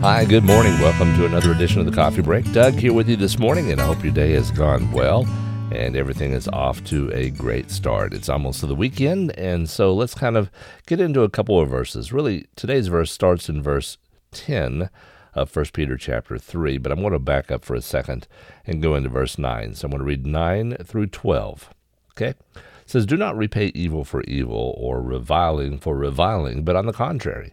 Hi, good morning. Welcome to another edition of the Coffee Break. Doug here with you this morning, and I hope your day has gone well and everything is off to a great start. It's almost to the weekend, and so let's kind of get into a couple of verses. Really, today's verse starts in verse 10 of 1 Peter chapter 3, but I'm going to back up for a second and go into verse 9. So I'm going to read 9 through 12. Okay? It says, Do not repay evil for evil or reviling for reviling, but on the contrary,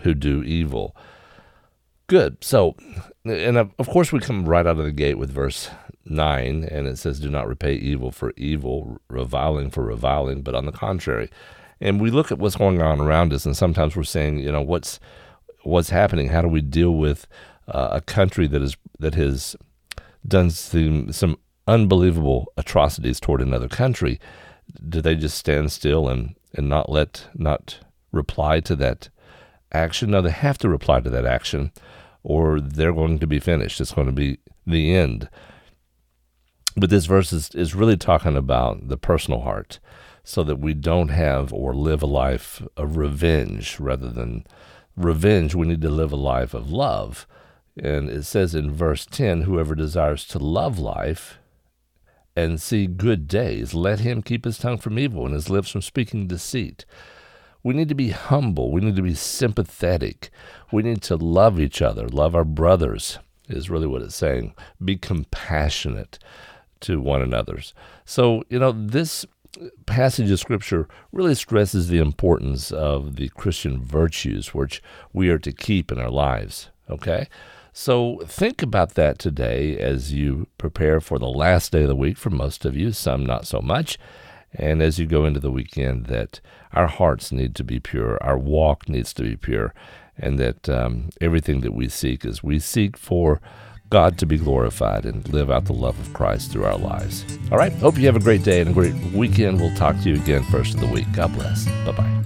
who do evil. Good. So, and of course, we come right out of the gate with verse 9, and it says, Do not repay evil for evil, reviling for reviling, but on the contrary. And we look at what's going on around us, and sometimes we're saying, you know, what's what's happening? How do we deal with uh, a country that is that has done some, some unbelievable atrocities toward another country? Do they just stand still and, and not let not reply to that action? Now they have to reply to that action, or they're going to be finished. It's going to be the end. But this verse is, is really talking about the personal heart so that we don't have or live a life of revenge rather than revenge. We need to live a life of love. And it says in verse 10 whoever desires to love life and see good days, let him keep his tongue from evil and his lips from speaking deceit. We need to be humble. We need to be sympathetic. We need to love each other, love our brothers, is really what it's saying. Be compassionate to one another's. So, you know, this passage of Scripture really stresses the importance of the Christian virtues which we are to keep in our lives. Okay? So think about that today as you prepare for the last day of the week for most of you, some not so much. And as you go into the weekend, that our hearts need to be pure, our walk needs to be pure, and that um, everything that we seek is we seek for God to be glorified and live out the love of Christ through our lives. All right. Hope you have a great day and a great weekend. We'll talk to you again first of the week. God bless. Bye bye.